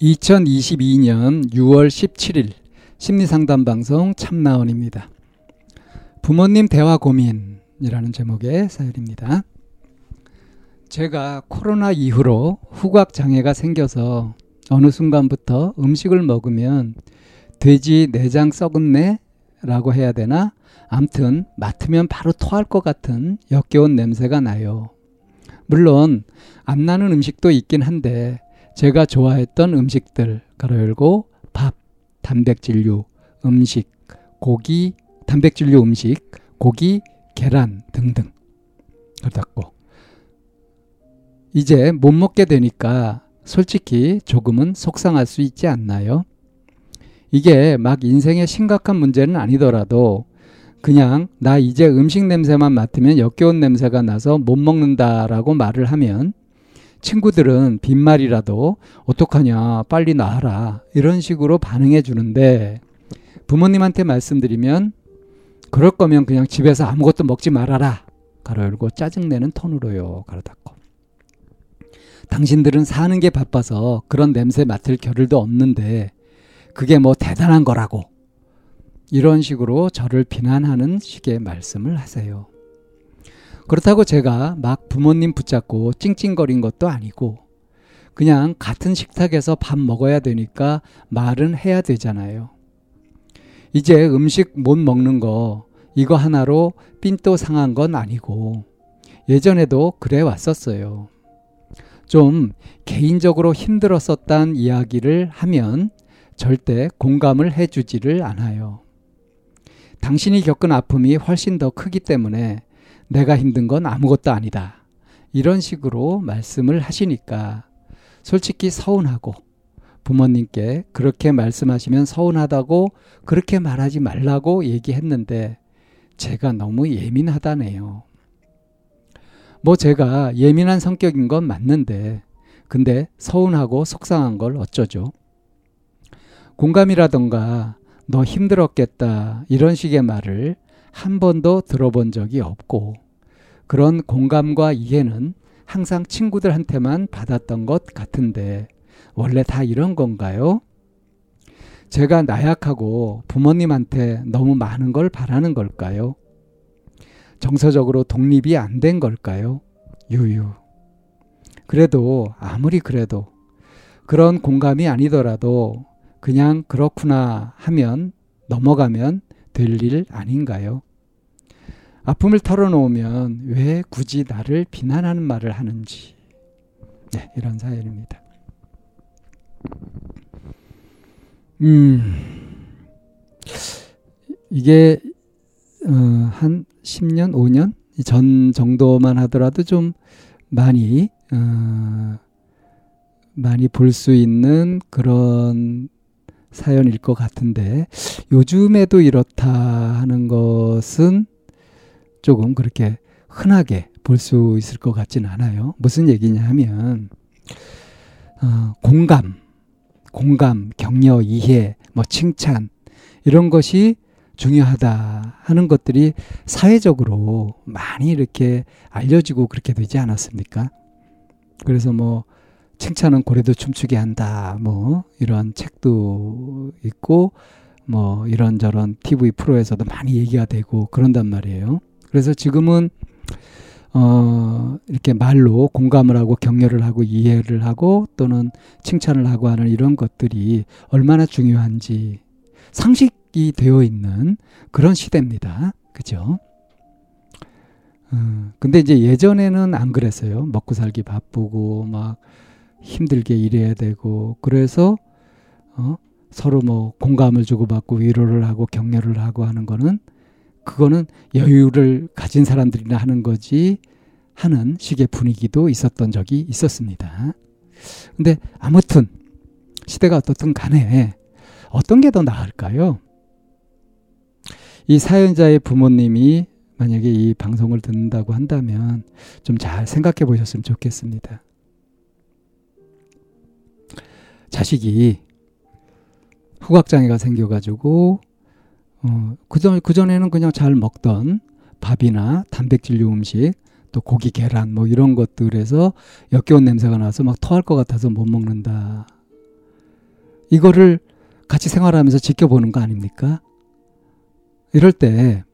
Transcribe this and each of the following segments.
2022년 6월 17일 심리상담 방송 참나원입니다. 부모님 대화 고민이라는 제목의 사연입니다. 제가 코로나 이후로 후각 장애가 생겨서 어느 순간부터 음식을 먹으면 돼지 내장 썩은 내라고 해야 되나? 암튼 맡으면 바로 토할 것 같은 역겨운 냄새가 나요. 물론 안 나는 음식도 있긴 한데 제가 좋아했던 음식들 가로 열고 밥, 단백질류, 음식, 고기, 단백질류 음식, 고기, 계란 등등 닫고 이제 못 먹게 되니까 솔직히 조금은 속상할 수 있지 않나요? 이게 막 인생의 심각한 문제는 아니더라도 그냥 나 이제 음식 냄새만 맡으면 역겨운 냄새가 나서 못 먹는다라고 말을 하면 친구들은 빈말이라도 어떡하냐 빨리 나와라. 이런 식으로 반응해 주는데 부모님한테 말씀드리면 그럴 거면 그냥 집에서 아무것도 먹지 말아라. 가로 열고 짜증내는 톤으로요. 가로 닫고 당신들은 사는 게 바빠서 그런 냄새 맡을 겨를도 없는데 그게 뭐 대단한 거라고. 이런 식으로 저를 비난하는 식의 말씀을 하세요. 그렇다고 제가 막 부모님 붙잡고 찡찡거린 것도 아니고 그냥 같은 식탁에서 밥 먹어야 되니까 말은 해야 되잖아요. 이제 음식 못 먹는 거 이거 하나로 삔또 상한 건 아니고 예전에도 그래 왔었어요. 좀 개인적으로 힘들었었단 이야기를 하면 절대 공감을 해주지를 않아요. 당신이 겪은 아픔이 훨씬 더 크기 때문에 내가 힘든 건 아무것도 아니다. 이런 식으로 말씀을 하시니까 솔직히 서운하고 부모님께 그렇게 말씀하시면 서운하다고 그렇게 말하지 말라고 얘기했는데 제가 너무 예민하다네요. 뭐 제가 예민한 성격인 건 맞는데 근데 서운하고 속상한 걸 어쩌죠? 공감이라던가 너 힘들었겠다 이런 식의 말을 한 번도 들어본 적이 없고 그런 공감과 이해는 항상 친구들한테만 받았던 것 같은데 원래 다 이런 건가요? 제가 나약하고 부모님한테 너무 많은 걸 바라는 걸까요? 정서적으로 독립이 안 된 걸까요? 유유. 그래도 아무리 그래도 그런 공감이 아니더라도 그냥 그렇구나 하면 넘어가면 될 일 아닌가요? 아픔을 털어놓으면 왜 굳이 나를 비난하는 말을 하는지. 네, 이런 사연입니다. 음, 이게, 어, 한 10년, 5년 전 정도만 하더라도 좀 많이, 어, 많이 볼 수 있는 그런 사연일 것 같은데 요즘에도 이렇다 하는 것은 조금 그렇게 흔하게 볼 수 있을 것 같지는 않아요. 무슨 얘기냐 하면 어, 공감, 공감, 격려, 이해, 뭐 칭찬 이런 것이 중요하다 하는 것들이 사회적으로 많이 이렇게 알려지고 그렇게 되지 않았습니까? 그래서 뭐 칭찬은 고래도 춤추게 한다. 뭐 이런 책도 있고 뭐 이런저런 TV 프로에서도 많이 얘기가 되고 그런단 말이에요. 그래서 지금은 어 이렇게 말로 공감을 하고 격려를 하고 이해를 하고 또는 칭찬을 하고 하는 이런 것들이 얼마나 중요한지 상식이 되어 있는 그런 시대입니다. 그죠? 어, 근데 이제 예전에는 안 그랬어요. 먹고 살기 바쁘고 막 힘들게 일해야 되고 그래서 어, 서로 뭐 공감을 주고받고 위로를 하고 격려를 하고 하는 거는 그거는 여유를 가진 사람들이나 하는 거지 하는 식의 분위기도 있었던 적이 있었습니다. 근데 아무튼 시대가 어떻든 간에 어떤 게 더 나을까요? 이 사연자의 부모님이 만약에 이 방송을 듣는다고 한다면 좀 잘 생각해 보셨으면 좋겠습니다. 자식이 후각장애가 생겨가지고 어, 그전 그전에는 그냥 잘 먹던 밥이나 단백질류 음식 또 고기 계란 뭐 이런 것들에서 역겨운 냄새가 나서 막 토할 것 같아서 못 먹는다. 이거를 같이 생활하면서 지켜보는 거 아닙니까? 이럴 때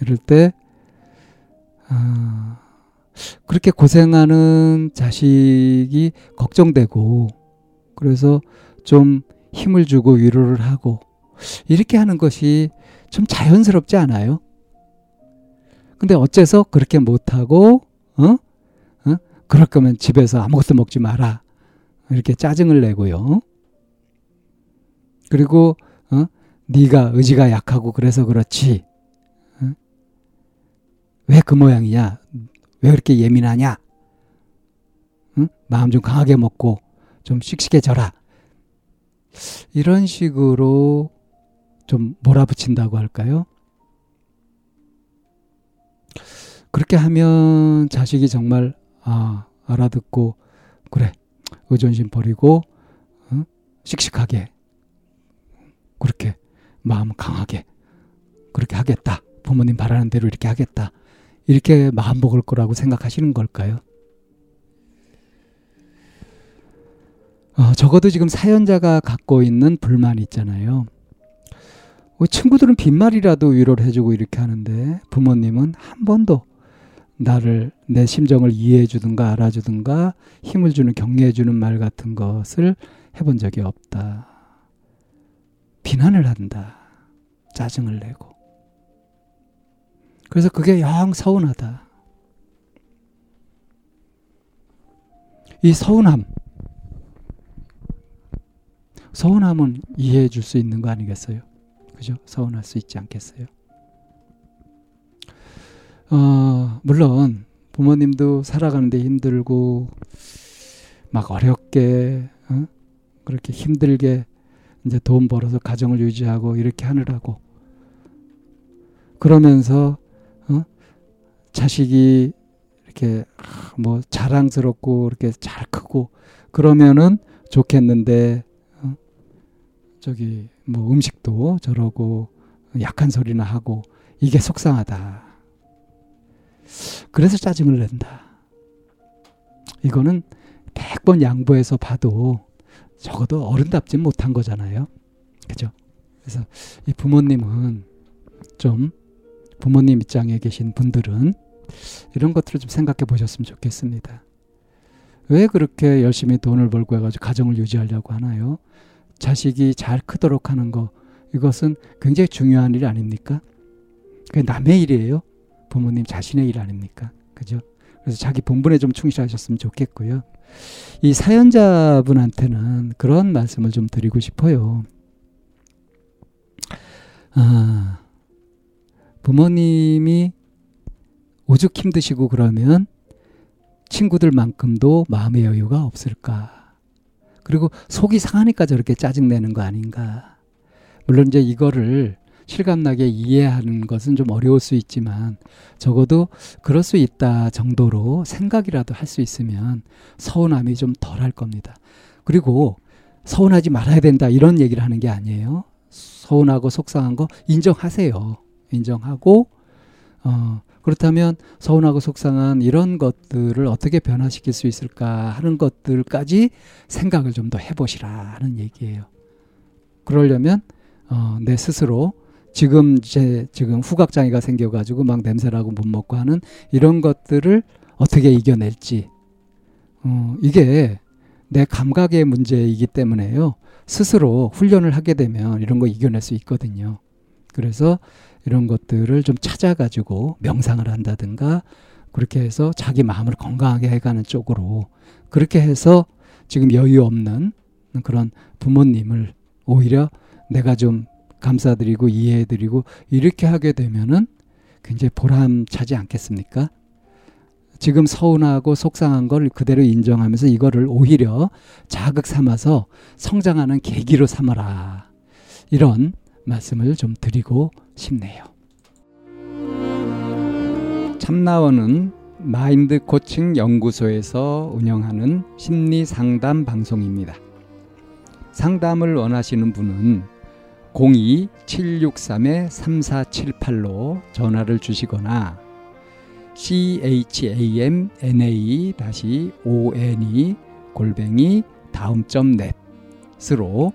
이럴 때 아, 그렇게 고생하는 자식이 걱정되고 그래서 좀 힘을 주고 위로를 하고 이렇게 하는 것이 좀 자연스럽지 않아요? 근데 어째서 그렇게 못하고, 어? 어? 그럴 거면 집에서 아무것도 먹지 마라. 이렇게 짜증을 내고요. 그리고, 어? 네가 의지가 약하고 그래서 그렇지. 어? 왜그 모양이냐? 왜 그렇게 예민하냐? 응? 마음 좀 강하게 먹고 좀 씩씩해져라. 이런 식으로 좀 몰아붙인다고 할까요? 그렇게 하면 자식이 정말 아 알아듣고 그래 의존심 버리고 어? 씩씩하게 그렇게 마음 강하게 그렇게 하겠다 부모님 바라는 대로 이렇게 하겠다 이렇게 마음 먹을 거라고 생각하시는 걸까요? 어, 적어도 지금 사연자가 갖고 있는 불만이 있잖아요. 뭐 친구들은 빈말이라도 위로를 해주고 이렇게 하는데 부모님은 한 번도 나를 내 심정을 이해해 주든가 알아주든가 힘을 주는 격려해 주는 말 같은 것을 해본 적이 없다. 비난을 한다. 짜증을 내고. 그래서 그게 영 서운하다. 이 서운함, 서운함은 이해해 줄 수 있는 거 아니겠어요? 그죠? 서운할 수 있지 않겠어요? 어, 물론 부모님도 살아가는데 힘들고 막 어렵게 어? 그렇게 힘들게 이제 돈 벌어서 가정을 유지하고 이렇게 하느라고 그러면서 어? 자식이 이렇게 뭐 자랑스럽고 이렇게 잘 크고 그러면은 좋겠는데 저기 뭐 음식도 저러고 약한 소리나 하고 이게 속상하다. 그래서 짜증을 낸다. 이거는 100번 양보해서 봐도 적어도 어른답지 못한 거잖아요. 그죠? 그래서 이 부모님은 좀 부모님 입장에 계신 분들은 이런 것들을 좀 생각해 보셨으면 좋겠습니다. 왜 그렇게 열심히 돈을 벌고 해가지고 가정을 유지하려고 하나요? 자식이 잘 크도록 하는 거 이것은 굉장히 중요한 일 아닙니까? 그 남의 일이에요. 부모님 자신의 일 아닙니까? 그죠? 그래서 자기 본분에 좀 충실하셨으면 좋겠고요. 이 사연자분한테는 그런 말씀을 좀 드리고 싶어요. 아, 부모님이 오죽 힘드시고 그러면 친구들만큼도 마음의 여유가 없을까? 그리고 속이 상하니까 저렇게 짜증내는 거 아닌가. 물론 이제 이거를 실감나게 이해하는 것은 좀 어려울 수 있지만 적어도 그럴 수 있다 정도로 생각이라도 할 수 있으면 서운함이 좀 덜할 겁니다. 그리고 서운하지 말아야 된다 이런 얘기를 하는 게 아니에요. 서운하고 속상한 거 인정하세요. 인정하고 어 그렇다면 서운하고 속상한 이런 것들을 어떻게 변화시킬 수 있을까 하는 것들까지 생각을 좀 더 해보시라는 얘기예요. 그러려면 어, 내 스스로 지금 제 지금 후각장애가 생겨가지고 막 냄새나고 못 먹고 하는 이런 것들을 어떻게 이겨낼지 어, 이게 내 감각의 문제이기 때문에요. 스스로 훈련을 하게 되면 이런 거 이겨낼 수 있거든요. 그래서 이런 것들을 좀 찾아가지고 명상을 한다든가 그렇게 해서 자기 마음을 건강하게 해가는 쪽으로 그렇게 해서 지금 여유 없는 그런 부모님을 오히려 내가 좀 감사드리고 이해해드리고 이렇게 하게 되면은 굉장히 보람차지 않겠습니까? 지금 서운하고 속상한 걸 그대로 인정하면서 이거를 오히려 자극 삼아서 성장하는 계기로 삼아라. 이런 말씀을 좀 드리고 싶네요. 참나원은 마인드 코칭 연구소에서 운영하는 심리 상담 방송입니다. 상담을 원하시는 분은 02-763-3478로 전화를 주시거나 chamna-one 골뱅이 다음점 넷으로